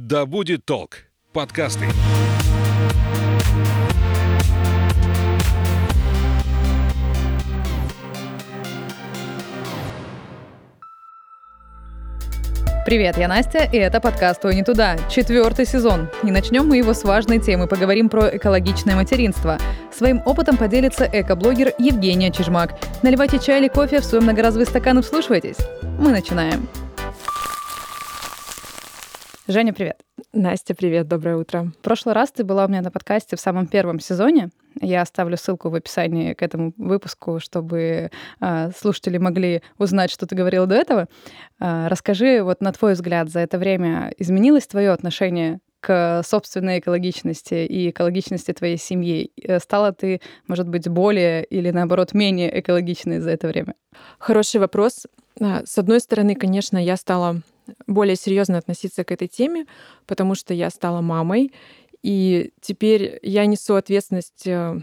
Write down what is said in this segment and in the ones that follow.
«Да будет толк» подкасты. Привет, я Настя, и это подкаст «Ой, не туда», четвертый сезон. И начнем мы его с важной темы, поговорим про экологичное материнство. Своим опытом поделится эко-блогер Евгения Чижмак. Наливайте чай или кофе в свой многоразовый стакан и вслушивайтесь. Мы начинаем. Женя, привет. Настя, привет, доброе утро. В прошлый раз ты была у меня на подкасте в самом первом сезоне. Я оставлю ссылку в описании к этому выпуску, чтобы э, слушатели могли узнать, что ты говорила до этого. Э, расскажи, вот на твой взгляд, за это время изменилось твое отношение к собственной экологичности и экологичности твоей семьи? Э, стала ты, может быть, более или, наоборот, менее экологичной за это время? Хороший вопрос. С одной стороны, конечно, я стала более серьезно относиться к этой теме, потому что я стала мамой, и теперь я несу ответственность э,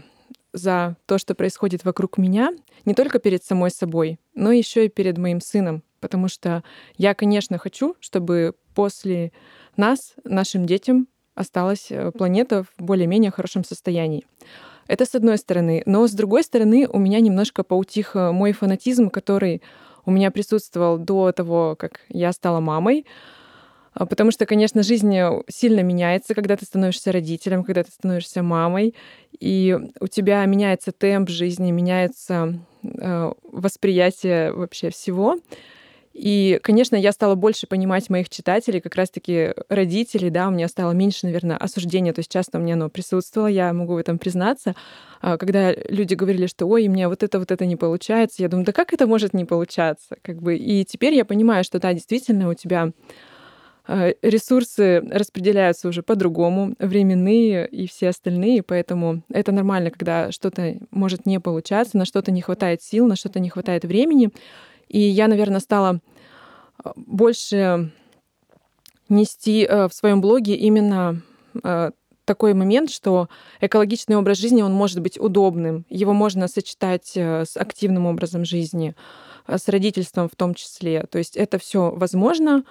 за то, что происходит вокруг меня, не только перед самой собой, но еще и перед моим сыном, потому что я, конечно, хочу, чтобы после нас, нашим детям, осталась э, планета в более-менее хорошем состоянии. Это с одной стороны. Но с другой стороны, у меня немножко поутих э, мой фанатизм, который у меня присутствовал до того, как я стала мамой. А, потому что, конечно, жизнь э, сильно меняется, когда ты становишься родителем, когда ты становишься мамой, и у тебя меняется темп жизни, меняется э, восприятие вообще всего. И, конечно, я стала больше понимать моих читателей, как раз-таки родителей, да, у меня стало меньше, наверное, осуждения, то есть часто у меня оно присутствовало, я могу в этом признаться. А, когда люди говорили, что ой, мне вот это, вот это не получается, я думаю, да как это может не получаться? Как бы, и теперь я понимаю, что да, действительно, у тебя а, ресурсы распределяются уже по-другому, временные и все остальные, поэтому это нормально, когда что-то может не получаться, на что-то не хватает сил, на что-то не хватает времени. И я, наверное, стала э, больше нести э, в своем блоге именно э, такой момент, что экологичный образ жизни, он может быть удобным. Его можно сочетать с активным образом жизни, с родительством в том числе. То есть это все возможно.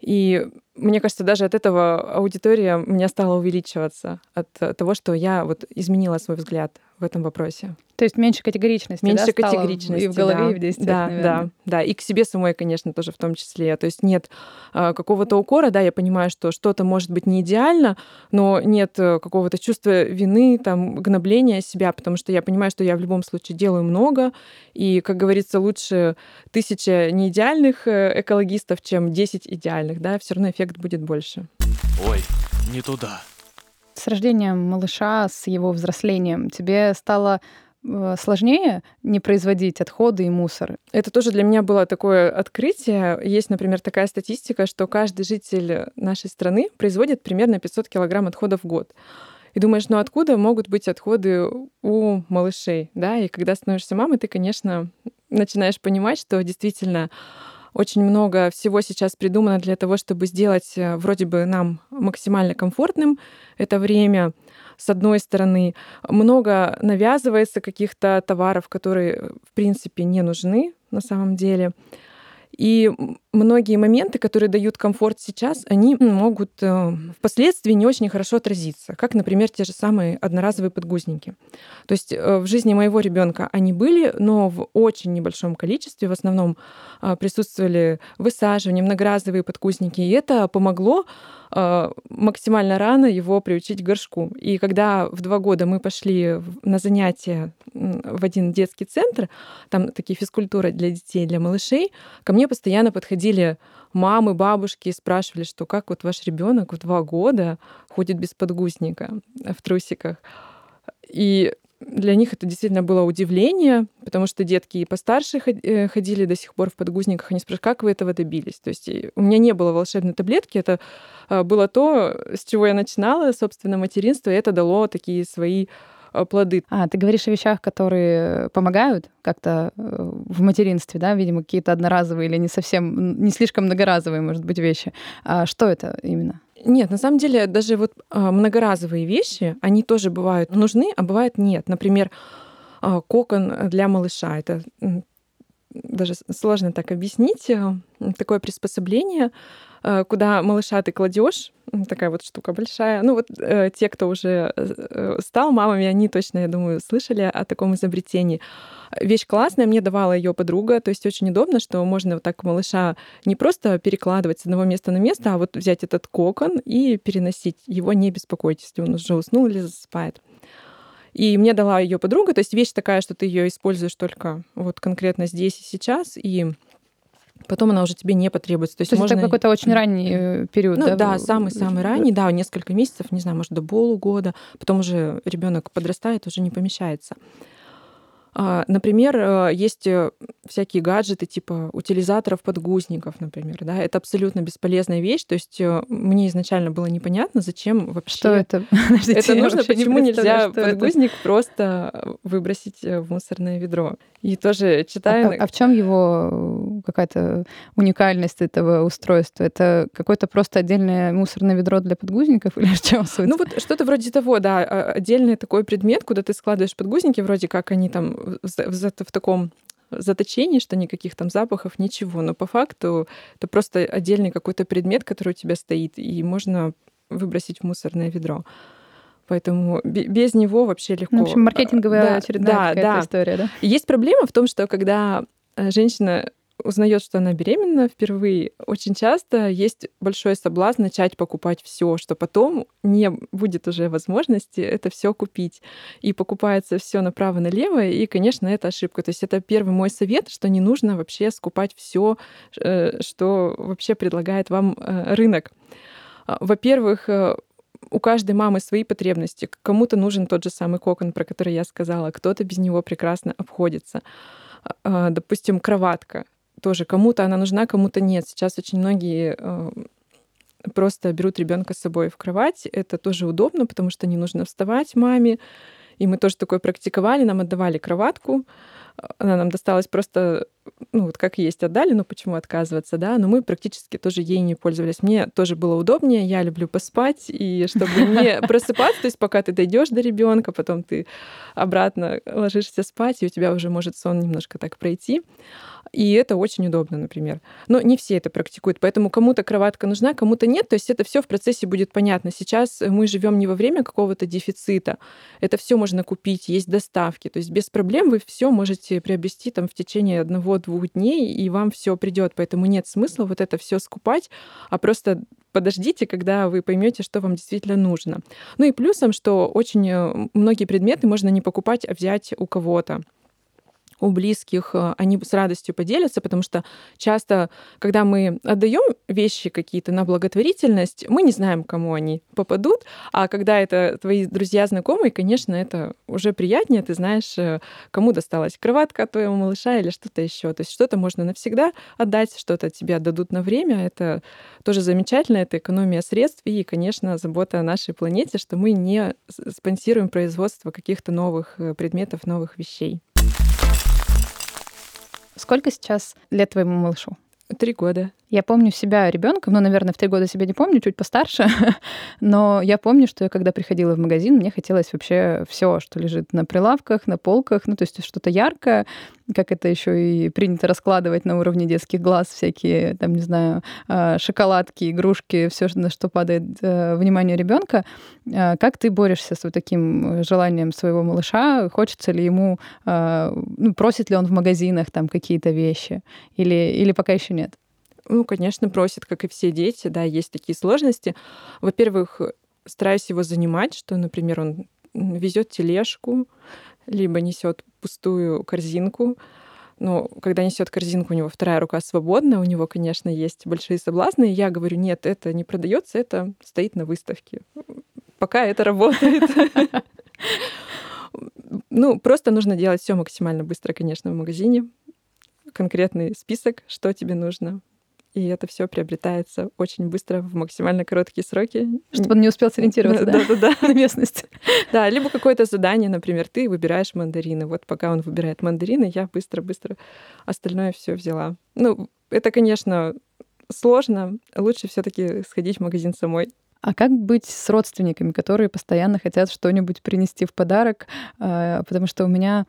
И мне кажется, даже от этого аудитория у меня стала увеличиваться, от того, что я вот изменила свой взгляд в этом вопросе. То есть меньше категоричности, меньше да, категоричности, и в голове, да. и в действиях, да, наверное. да, да, и к себе самой, конечно, тоже в том числе. То есть нет э, какого-то укора, да, я понимаю, что что-то может быть не идеально, но нет э, какого-то чувства вины, там, гнобления себя, потому что я понимаю, что я в любом случае делаю много, и, как говорится, лучше тысяча неидеальных э, экологистов, чем десять идеальных, да, все равно эффект будет больше. Ой, не туда. С рождением малыша, с его взрослением тебе стало э, сложнее не производить отходы и мусор? Это тоже для меня было такое открытие. Есть, например, такая статистика, что каждый житель нашей страны производит примерно 500 килограмм отходов в год. И думаешь, ну откуда могут быть отходы у малышей? Да? И когда становишься мамой, ты, конечно, начинаешь понимать, что действительно очень много всего сейчас придумано для того, чтобы сделать э, вроде бы нам максимально комфортным это время. С одной стороны, много навязывается каких-то товаров, которые, в принципе, не нужны на самом деле. И многие моменты, которые дают комфорт сейчас, они могут э, впоследствии не очень хорошо отразиться, как, например, те же самые одноразовые подгузники. То есть э, в жизни моего ребенка они были, но в очень небольшом количестве, в основном э, присутствовали высаживания, многоразовые подгузники, и это помогло максимально рано его приучить к горшку. И когда в два года мы пошли на занятия в один детский центр, там такие физкультуры для детей, для малышей, ко мне постоянно подходили мамы, бабушки и спрашивали, что как вот ваш ребенок в два года ходит без подгузника в трусиках. И для них это действительно было удивление, потому что детки и постарше э, ходили до сих пор в подгузниках. Они спрашивают, как вы этого добились? То есть у меня не было волшебной таблетки, это а, было то, с чего я начинала, собственно, материнство, и это дало такие свои Э, плоды. А, ты говоришь о вещах, которые помогают как-то э, в материнстве, да, видимо, какие-то одноразовые или не совсем, не слишком многоразовые, может быть, вещи. А что это именно? Нет, на самом деле даже вот а, многоразовые вещи, они тоже бывают нужны, а бывают нет. Например, а, кокон для малыша. Это даже сложно так объяснить, э, такое приспособление, э, куда малыша ты кладешь, такая вот штука большая. Ну вот э, те, кто уже стал мамами, они точно, я думаю, слышали о таком изобретении. Вещь классная, мне давала ее подруга, то есть очень удобно, что можно вот так малыша не просто перекладывать с одного места на место, а вот взять этот кокон и переносить. Его не беспокойтесь, если он уже уснул или засыпает. И мне дала ее подруга, то есть вещь такая, что ты ее используешь только вот конкретно здесь и сейчас, и потом она уже тебе не потребуется. То есть, то есть можно... это какой-то очень ранний э, период, ну, да? Да, самый-самый ранний, да, несколько месяцев, не знаю, может, до полугода. Потом уже ребенок подрастает, уже не помещается. А, например, э, есть э, всякие гаджеты типа утилизаторов подгузников, например. Да? Это абсолютно бесполезная вещь. То есть э, мне изначально было непонятно, зачем вообще... Что это? это нужно, почему не нельзя подгузник это? просто выбросить в мусорное ведро. И тоже читаю... А, а, а в чем его какая-то уникальность этого устройства? Это какое-то просто отдельное мусорное ведро для подгузников или в чем суть? Ну вот что-то вроде того, да. А, отдельный такой предмет, куда ты складываешь подгузники, вроде как они там в, в, в таком заточении, что никаких там запахов, ничего. Но по факту это просто отдельный какой-то предмет, который у тебя стоит, и можно выбросить в мусорное ведро. Поэтому без него вообще легко. Ну, в общем, маркетинговая да, очередная да, какая-то да. история, да? Есть проблема в том, что когда э, женщина узнает, что она беременна впервые, очень часто есть большой соблазн начать покупать все, что потом не будет уже возможности это все купить. И покупается все направо-налево, и, конечно, это ошибка. То есть это первый мой совет, что не нужно вообще скупать все, э, что вообще предлагает вам э, рынок. А, во-первых, э, у каждой мамы свои потребности. Кому-то нужен тот же самый кокон, про который я сказала, кто-то без него прекрасно обходится. А, допустим, кроватка тоже кому-то она нужна, кому-то нет. Сейчас очень многие э, просто берут ребенка с собой в кровать. Это тоже удобно, потому что не нужно вставать маме. И мы тоже такое практиковали, нам отдавали кроватку, она нам досталась просто, ну вот как есть отдали, но почему отказываться, да, но мы практически тоже ей не пользовались. Мне тоже было удобнее, я люблю поспать, и чтобы не просыпаться, то есть пока ты дойдешь до ребенка, потом ты обратно ложишься спать, и у тебя уже может сон немножко так пройти. И это очень удобно, например. Но не все это практикуют, поэтому кому-то кроватка нужна, кому-то нет. То есть это все в процессе будет понятно. Сейчас мы живем не во время какого-то дефицита. Это все можно купить, есть доставки. То есть без проблем вы все можете приобрести там в течение одного-двух дней, и вам все придет. Поэтому нет смысла вот это все скупать, а просто подождите, когда вы поймете, что вам действительно нужно. Ну и плюсом, что очень э, многие предметы можно не покупать, а взять у кого-то у близких, э, они с радостью поделятся, потому что часто, когда мы отдаем вещи какие-то на благотворительность, мы не знаем, кому они попадут, а когда это твои друзья, знакомые, конечно, это уже приятнее, ты знаешь, э, кому досталась кроватка от твоего малыша или что-то еще. То есть что-то можно навсегда отдать, что-то тебе отдадут на время. Это тоже замечательно, это экономия средств и, конечно, забота о нашей планете, что мы не спонсируем производство каких-то новых э, предметов, новых вещей. Сколько сейчас лет твоему малышу? Три года. Я помню себя ребенком, ну, наверное, в три года себя не помню, чуть постарше, но я помню, что я когда приходила в магазин, мне хотелось вообще все, что лежит на прилавках, на полках, ну, то есть что-то яркое, как это еще и принято раскладывать на уровне детских глаз, всякие, там, не знаю, а, шоколадки, игрушки, все, на что падает э, внимание ребенка. А, как ты борешься с вот таким желанием своего малыша? Хочется ли ему, а, ну, просит ли он в магазинах там какие-то вещи? Или, или пока еще нет? Ну, конечно, просит, как и все дети, да, есть такие сложности. Во-первых, стараюсь его занимать, что, например, он везет тележку, либо несет пустую корзинку. Но когда несет корзинку, у него вторая рука свободна, у него, конечно, есть большие соблазны. И я говорю, нет, это не продается, это стоит на выставке. Пока это работает. Ну, просто нужно делать все максимально быстро, конечно, в магазине. Конкретный список, что тебе нужно, и это все приобретается очень быстро в максимально короткие сроки. Чтобы он не успел сориентироваться, да? Да, да, на местность. Да, либо какое-то задание, например, ты выбираешь мандарины. Вот пока он выбирает мандарины, я быстро-быстро остальное все взяла. Ну, это, конечно, сложно. Лучше все-таки сходить в магазин самой. А как быть с родственниками, которые постоянно хотят что-нибудь принести в подарок? А, потому что у меня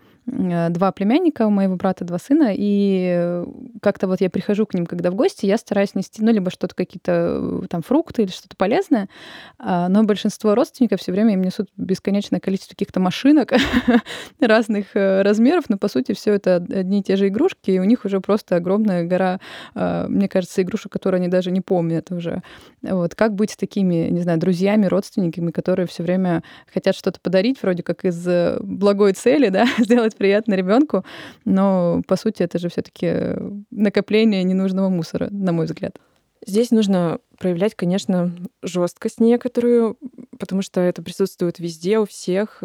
два племянника у моего брата, два сына, и как-то вот я прихожу к ним, когда в гости, я стараюсь нести, ну, либо что-то какие-то там фрукты или что-то полезное, а, но большинство родственников все время им несут бесконечное количество каких-то машинок разных размеров, но по сути все это одни и те же игрушки, и у них уже просто огромная гора, а, мне кажется, игрушек, которые они даже не помнят уже. Вот как быть с такими, не знаю, друзьями, родственниками, которые все время хотят что-то подарить, вроде как из э, благой цели, да, сделать приятно ребенку, но по сути это же все-таки накопление ненужного мусора, на мой взгляд. Здесь нужно проявлять, конечно, жесткость некоторую, потому что это присутствует везде, у всех.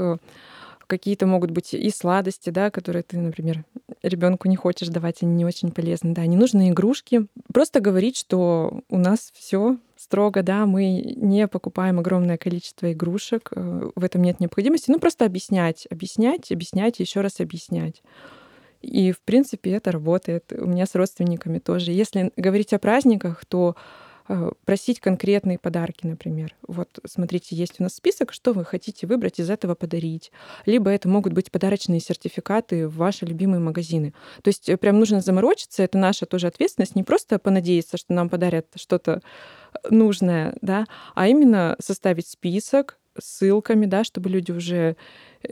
Какие-то могут быть и сладости, да, которые ты, например, ребенку не хочешь давать, они не очень полезны. Да, не нужны игрушки. Просто говорить, что у нас все строго, да, мы не покупаем огромное количество игрушек, э, в этом нет необходимости. Ну, просто объяснять, объяснять, объяснять, еще раз объяснять. И, в принципе, это работает. У меня с родственниками тоже. Если говорить о праздниках, то э, просить конкретные подарки, например. Вот, смотрите, есть у нас список, что вы хотите выбрать из этого подарить. Либо это могут быть подарочные сертификаты в ваши любимые магазины. То есть э, прям нужно заморочиться, это наша тоже ответственность, не просто понадеяться, что нам подарят что-то нужное, да, а именно составить список с ссылками, да, чтобы люди уже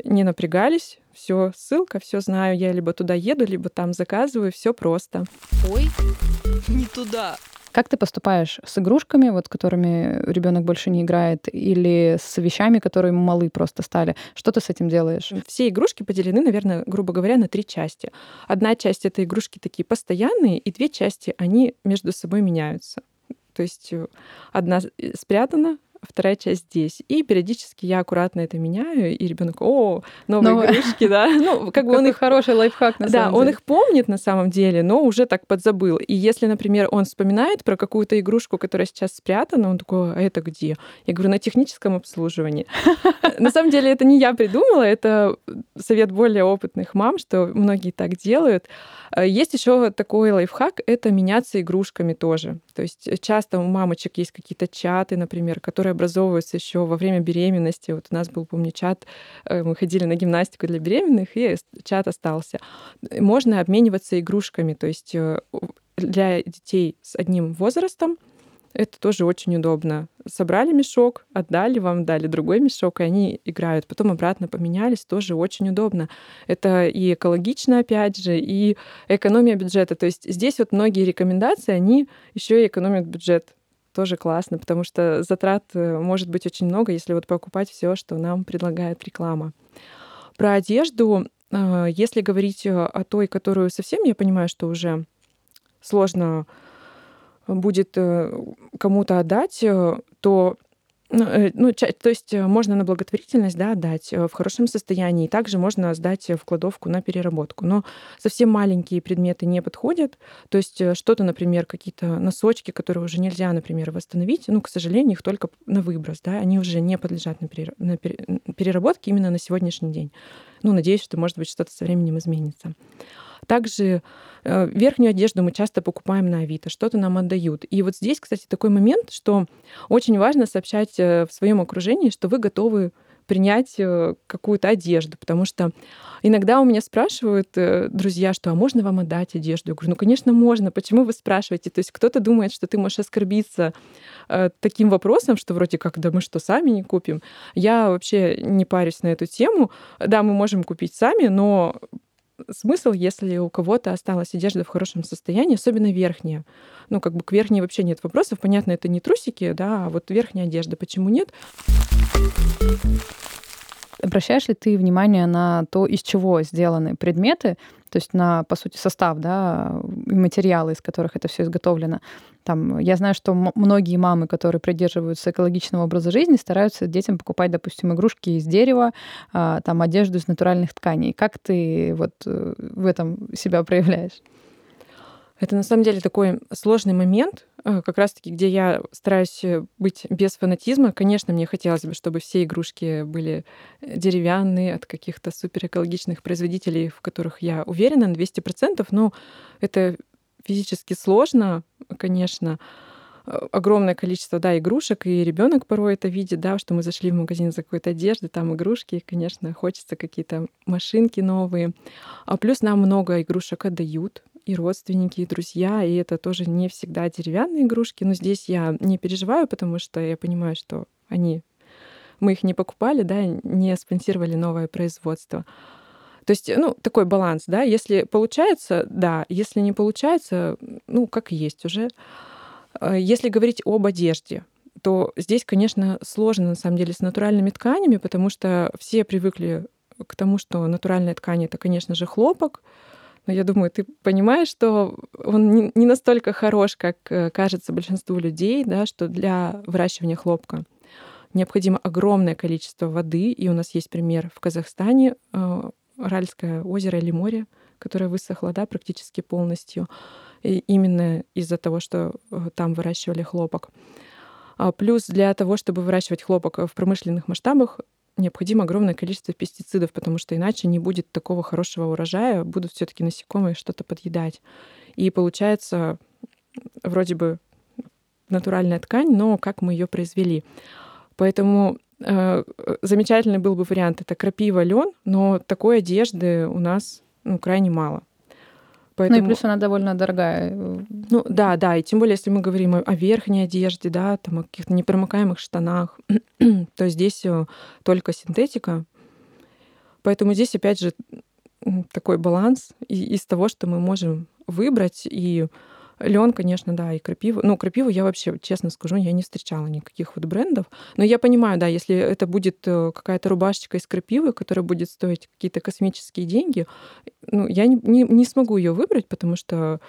не напрягались. Все, ссылка, все знаю, я либо туда еду, либо там заказываю, все просто. Ой, не туда. Как ты поступаешь с игрушками, вот которыми ребенок больше не играет, или с вещами, которые ему малы просто стали? Что ты с этим делаешь? Все игрушки поделены, наверное, грубо говоря, на три части. Одна часть это игрушки такие постоянные, и две части они между собой меняются. То есть э, одна спрятана, вторая часть здесь. И периодически я аккуратно это меняю, и ребенок, о, новые но... игрушки, да. Ну, как бы он их хороший лайфхак на Да, он их помнит на самом деле, но уже так подзабыл. И если, например, он вспоминает про какую-то игрушку, которая сейчас спрятана, он такой, а это где? Я говорю, на техническом обслуживании. На самом деле это не я придумала, это совет более опытных мам, что многие так делают. Э, есть еще такой лайфхак, это меняться игрушками тоже. То есть часто у мамочек есть какие-то чаты, например, которые образовываются еще во время беременности. Вот у нас был, помню, чат, э, мы ходили на гимнастику для беременных, и чат остался. Можно обмениваться игрушками, то есть э, для детей с одним возрастом это тоже очень удобно. Собрали мешок, отдали вам, дали другой мешок, и они играют. Потом обратно поменялись, тоже очень удобно. Это и экологично, опять же, и экономия бюджета. То есть здесь вот многие рекомендации, они еще и экономят бюджет тоже классно, потому что затрат э, может быть очень много, если вот покупать все, что нам предлагает реклама. Про одежду, э, если говорить э, о той, которую совсем я понимаю, что уже сложно будет кому-то отдать, то ну, э, ну, то есть э, можно на благотворительность да, отдать э, в хорошем состоянии, и также можно сдать в кладовку на переработку. Но совсем маленькие предметы не подходят. То есть что-то, например, какие-то носочки, которые уже нельзя, например, восстановить, ну, к сожалению, их только на выброс, да, они уже не подлежат на, переработке именно на сегодняшний день. Ну, надеюсь, что, может быть, что-то со временем изменится. Также э, верхнюю одежду мы часто покупаем на Авито, что-то нам отдают. И вот здесь, кстати, такой момент, что очень важно сообщать э, в своем окружении, что вы готовы принять э, какую-то одежду, потому что иногда у меня спрашивают друзья, что а можно вам отдать одежду? Я говорю, ну, конечно, можно. Почему вы спрашиваете? То есть кто-то думает, что ты можешь оскорбиться таким вопросом, что вроде как, да мы что, сами не купим? Я вообще не парюсь на эту тему. Да, мы можем купить сами, но смысл, если у кого-то осталась одежда в хорошем состоянии, особенно верхняя. Ну, как бы к верхней вообще нет вопросов. Понятно, это не трусики, да, а вот верхняя одежда. Почему нет? Обращаешь ли ты внимание на то, из чего сделаны предметы, то есть на, по сути, состав, да, материалы, из которых это все изготовлено. Там, я знаю, что многие мамы, которые придерживаются экологичного образа жизни, стараются детям покупать, допустим, игрушки из дерева, а, там, одежду из натуральных тканей. Как ты вот э, в этом себя проявляешь? Это на самом деле такой сложный момент, э, как раз-таки, где я стараюсь э, быть без фанатизма. Конечно, мне хотелось бы, чтобы все игрушки были э, деревянные от каких-то суперэкологичных производителей, в которых я уверена на 200%, но это физически сложно, конечно. огромное количество, да, игрушек, и ребенок порой это видит, да, что мы зашли в магазин за какой-то одеждой, там игрушки, и, конечно, хочется какие-то машинки новые. А плюс нам много игрушек отдают, и родственники, и друзья, и это тоже не всегда деревянные игрушки, но здесь я не переживаю, потому что я понимаю, что они мы их не покупали, да, не спонсировали новое производство. То есть, ну, такой баланс, да, если получается, да, если не получается, ну, как есть уже. А, если говорить об одежде, то здесь, конечно, сложно на самом деле с натуральными тканями, потому что все привыкли к тому, что натуральная ткань это, конечно же, хлопок. Но я думаю, ты понимаешь, что он не настолько хорош, как э, кажется большинству людей, да, что для выращивания хлопка необходимо огромное количество воды. И у нас есть пример в Казахстане, э, Аральское озеро или море, которое высохло да, практически полностью, и именно из-за того, что э, там выращивали хлопок. А плюс для того, чтобы выращивать хлопок в промышленных масштабах, необходимо огромное количество пестицидов, потому что иначе не будет такого хорошего урожая, будут все-таки насекомые что-то подъедать. И получается вроде бы натуральная ткань, но как мы ее произвели. Поэтому э, замечательный был бы вариант это крапива, лен, но такой одежды у нас ну, крайне мало. Поэтому... Ну и плюс она довольно дорогая. Ну да, да, и тем более, если мы говорим о верхней одежде, да, там о каких-то непромокаемых штанах, то здесь э, только синтетика. Поэтому здесь опять же такой баланс из того, что мы можем выбрать и Лен, конечно, да, и крапива. Ну, крапиву я вообще, честно скажу, я не встречала никаких вот брендов. Но я понимаю, да, если это будет э, какая-то рубашечка из крапивы, которая будет стоить какие-то космические деньги, ну, я не, не, не смогу ее выбрать, потому что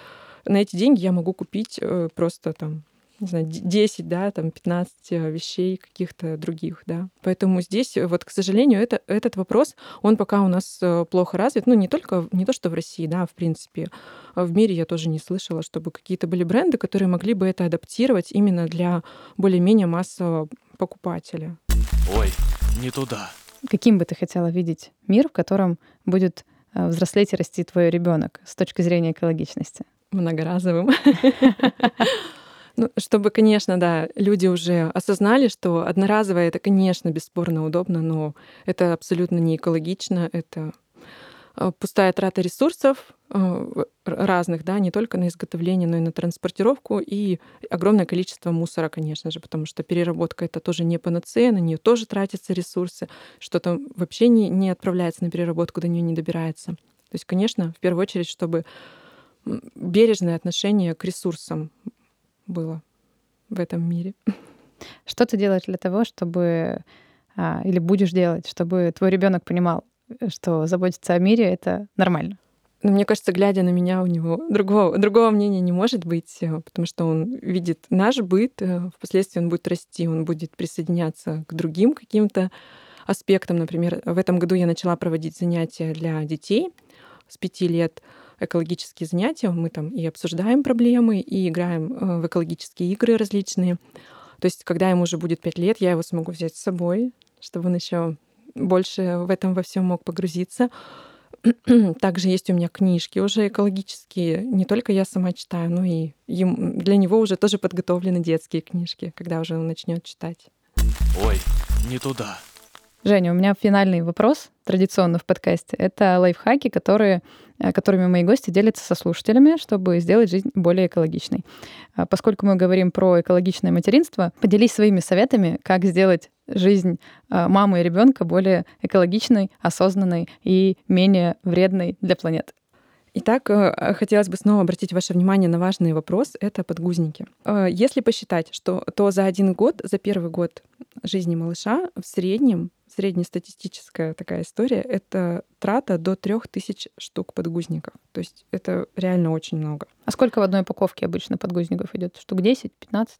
на эти деньги я могу купить э, просто там не знаю, 10, да, там 15 э, вещей каких-то других, да. Поэтому здесь, э, вот, к сожалению, это, этот вопрос, он пока у нас э, плохо развит, ну, не только, не то, что в России, да, в принципе, а в мире я тоже не слышала, чтобы какие-то были бренды, которые могли бы это адаптировать именно для более-менее массового покупателя. Ой, не туда. Каким бы ты хотела видеть мир, в котором будет взрослеть и расти твой ребенок с точки зрения экологичности? Многоразовым. Ну, чтобы, конечно, да, люди уже осознали, что одноразовое это, конечно, бесспорно удобно, но это абсолютно не экологично, это а, пустая трата ресурсов а, разных, да, не только на изготовление, но и на транспортировку и огромное количество мусора, конечно же, потому что переработка это тоже не панацея, на нее тоже тратятся ресурсы, что-то вообще не, не отправляется на переработку, до нее не добирается. То есть, конечно, в первую очередь, чтобы бережное отношение к ресурсам было в этом мире. Что ты делаешь для того, чтобы а, или будешь делать, чтобы твой ребенок понимал, что заботиться о мире это нормально? Но ну, мне кажется, глядя на меня, у него другого, другого мнения не может быть, э, потому что он видит наш быт, э, впоследствии он будет расти, он будет присоединяться к другим каким-то аспектам. Например, в этом году я начала проводить занятия для детей с пяти лет экологические занятия. Мы там и обсуждаем проблемы, и играем э, в экологические игры различные. То есть, когда ему уже будет пять лет, я его смогу взять с собой, чтобы он еще больше в этом во всем мог погрузиться. Также есть у меня книжки уже экологические. Не только я сама читаю, но и для него уже тоже подготовлены детские книжки, когда уже он начнет читать. Ой, не туда. Женя, у меня финальный вопрос, традиционно в подкасте. Это лайфхаки, которые, э, которыми мои гости делятся со слушателями, чтобы сделать жизнь более экологичной. А поскольку мы говорим про экологичное материнство, поделись своими советами, как сделать жизнь э, мамы и ребенка более экологичной, осознанной и менее вредной для планеты. Итак, э, хотелось бы снова обратить ваше внимание на важный вопрос — это подгузники. Если посчитать, что то за один год, за первый год жизни малыша в среднем среднестатистическая такая история, это трата до 3000 штук подгузников. То есть это реально очень много. А сколько в одной упаковке обычно подгузников идет? Штук 10, 15?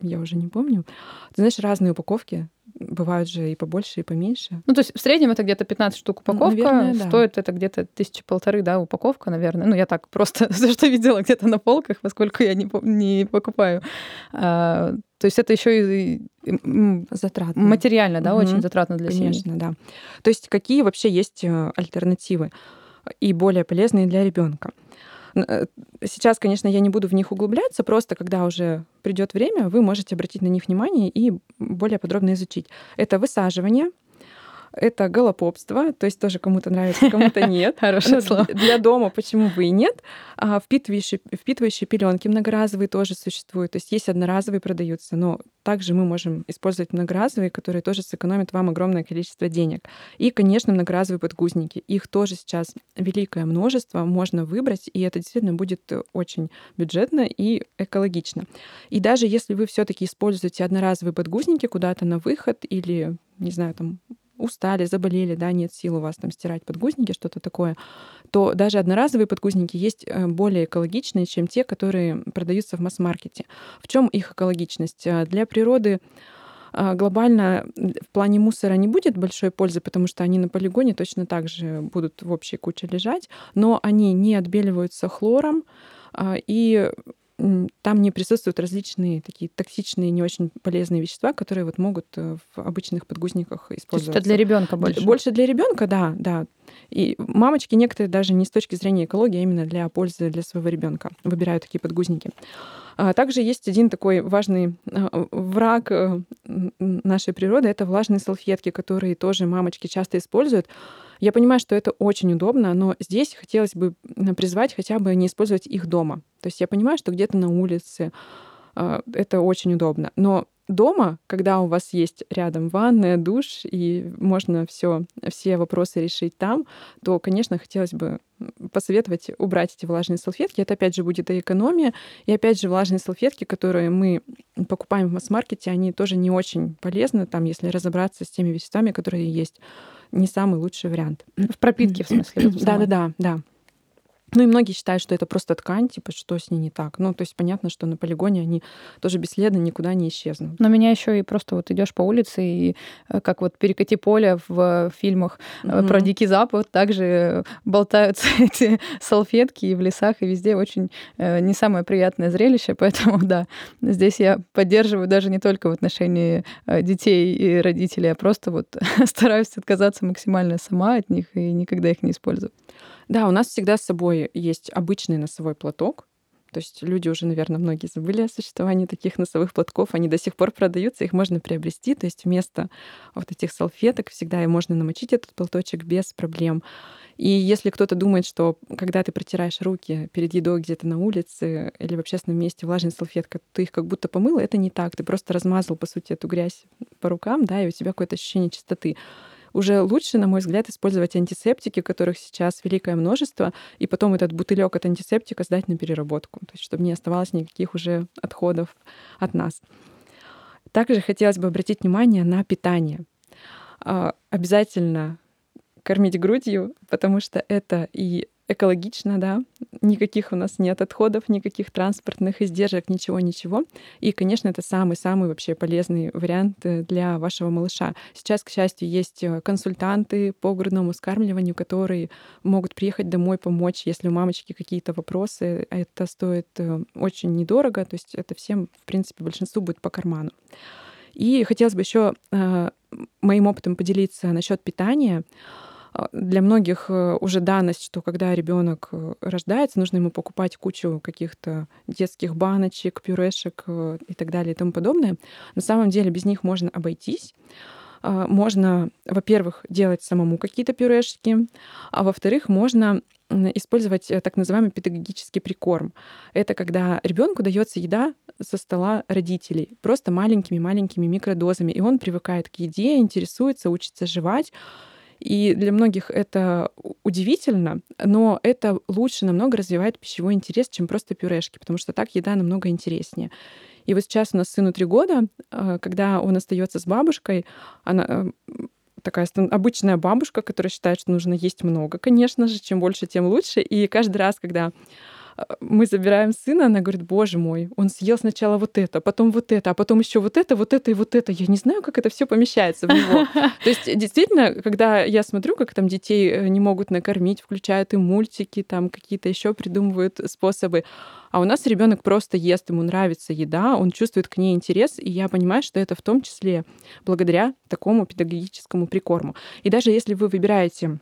Я уже не помню. Ты знаешь, разные упаковки. Бывают же и побольше, и поменьше. Ну, то есть в среднем это где-то 15 штук упаковка. Наверное, да. Стоит это где-то тысячи полторы, да, упаковка, наверное. Ну, я так просто за что видела где-то на полках, поскольку я не, не покупаю. А, то есть это еще и затратно. материально, да, угу. очень затратно для Конечно, семьи. да. То есть какие вообще есть э, альтернативы и более полезные для ребенка? Э, сейчас, конечно, я не буду в них углубляться, просто когда уже придет время, вы можете обратить на них внимание и более подробно изучить. Это высаживание, это голопопство, то есть тоже кому-то нравится, кому-то нет. Хорошее слово. Для дома почему бы и нет. А впитывающие, впитывающие пеленки многоразовые тоже существуют. То есть есть одноразовые продаются, но также мы можем использовать многоразовые, которые тоже сэкономят вам огромное количество денег. И, конечно, многоразовые подгузники. Их тоже сейчас великое множество, можно выбрать, и это действительно будет очень бюджетно и экологично. И даже если вы все таки используете одноразовые подгузники куда-то на выход или, не знаю, там устали, заболели, да, нет сил у вас там стирать подгузники, что-то такое, то даже одноразовые подгузники есть э, более экологичные, чем те, которые продаются в масс-маркете. В чем их экологичность? Э, для природы э, глобально в плане мусора не будет большой пользы, потому что они на полигоне точно так же будут в общей куче лежать, но они не отбеливаются хлором, и там не присутствуют различные такие токсичные, не очень полезные вещества, которые вот могут э, в обычных подгузниках использоваться. То есть это для ребенка больше? Больше для ребенка, да, да. И мамочки некоторые даже не с точки зрения экологии, а именно для пользы для своего ребенка выбирают такие подгузники. А также есть один такой важный а, враг э, нашей природы — это влажные салфетки, которые тоже мамочки часто используют. Я понимаю, что это очень удобно, но здесь хотелось бы призвать хотя бы не использовать их дома. То есть я понимаю, что где-то на улице а, это очень удобно. Но дома, когда у вас есть рядом ванная, душ, и можно все, все вопросы решить там, то, конечно, хотелось бы посоветовать убрать эти влажные салфетки. Это, опять же, будет и экономия. И, опять же, влажные салфетки, которые мы покупаем в масс-маркете, они тоже не очень полезны, там, если разобраться с теми веществами, которые есть. Не самый лучший вариант. В пропитке, в смысле? Да-да-да, да. Ну и многие считают, что это просто ткань, типа, что с ней не так. Ну, то есть понятно, что на полигоне они тоже бесследно никуда не исчезнут. Но меня еще и просто вот идешь по улице, и э, как вот перекати поле в фильмах mm-hmm. про Дикий Запад, также болтаются эти салфетки и в лесах, и везде очень э, не самое приятное зрелище. Поэтому, да, здесь я поддерживаю даже не только в отношении детей и родителей, а просто вот стараюсь отказаться максимально сама от них и никогда их не использую. Да, у нас всегда с собой есть обычный носовой платок. То есть люди уже, наверное, многие забыли о существовании таких носовых платков. Они до сих пор продаются, их можно приобрести. То есть вместо вот этих салфеток всегда и можно намочить этот платочек без проблем. И если кто-то думает, что когда ты протираешь руки перед едой где-то на улице или в общественном месте влажной салфеткой, ты их как будто помыла, это не так. Ты просто размазал, по сути, эту грязь по рукам, да, и у тебя какое-то ощущение чистоты уже лучше, на мой взгляд, использовать антисептики, которых сейчас великое множество, и потом этот бутылек от антисептика сдать на переработку, то есть чтобы не оставалось никаких уже отходов от нас. Также хотелось бы обратить внимание на питание. А, обязательно кормить грудью, потому что это и экологично, да, никаких у нас нет отходов, никаких транспортных издержек, ничего-ничего. И, конечно, это самый-самый вообще полезный вариант э, для вашего малыша. Сейчас, к счастью, есть э, консультанты по грудному скармливанию, которые могут приехать домой, помочь, если у мамочки какие-то вопросы. Это стоит э, очень недорого, то есть это всем, в принципе, большинству будет по карману. И хотелось бы еще моим опытом поделиться насчет питания. А, для многих э, уже данность, что когда ребенок э, рождается, нужно ему покупать кучу каких-то детских баночек, пюрешек э, и так далее и тому подобное. На самом деле без них можно обойтись. А, можно, во-первых, делать самому какие-то пюрешки, а во-вторых, можно использовать так называемый педагогический прикорм. Это когда ребенку дается еда со стола родителей, просто маленькими-маленькими микродозами, и он привыкает к еде, интересуется, учится жевать, и для многих это удивительно, но это лучше намного развивает пищевой интерес, чем просто пюрешки, потому что так еда намного интереснее. И вот сейчас у нас сыну три года, а, когда он остается с бабушкой, она э, такая обычная бабушка, которая считает, что нужно есть много, конечно же, чем больше, тем лучше. И каждый раз, когда мы забираем сына, она говорит, боже мой, он съел сначала вот это, потом вот это, а потом еще вот это, вот это и вот это. Я не знаю, как это все помещается в него. То есть действительно, когда я смотрю, как там детей э, не могут накормить, включают и мультики, там какие-то еще придумывают способы, а у нас ребенок просто ест, ему нравится еда, он чувствует к ней интерес, и я понимаю, что это в том числе благодаря такому педагогическому прикорму. И даже если вы выбираете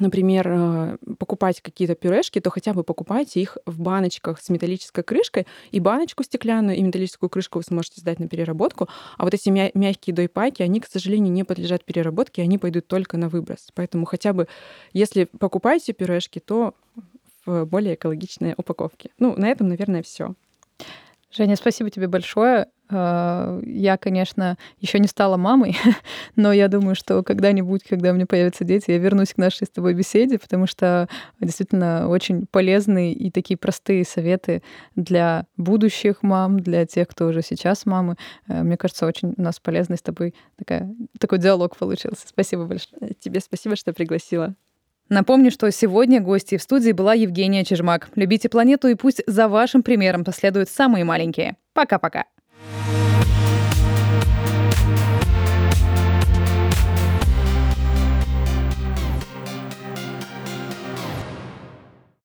например, э, покупать какие-то пюрешки, то хотя бы покупайте их в баночках с металлической крышкой. И баночку стеклянную, и металлическую крышку вы сможете сдать на переработку. А вот эти мя- мягкие дойпайки, они, к сожалению, не подлежат переработке, они пойдут только на выброс. Поэтому хотя бы, если покупаете пюрешки, то в более экологичной упаковке. Ну, на этом, наверное, все. Женя, спасибо тебе большое. А, я, конечно, еще не стала мамой, но я думаю, что когда-нибудь, когда у меня появятся дети, я вернусь к нашей с тобой беседе, потому что действительно очень полезные и такие простые советы для будущих мам, для тех, кто уже сейчас мамы. Э, мне кажется, очень у нас полезный с тобой такая, такой диалог получился. Спасибо большое. Тебе спасибо, что пригласила. Напомню, что сегодня гостьей в студии была Евгения Чижмак. Любите планету и пусть за вашим примером последуют самые маленькие. Пока-пока.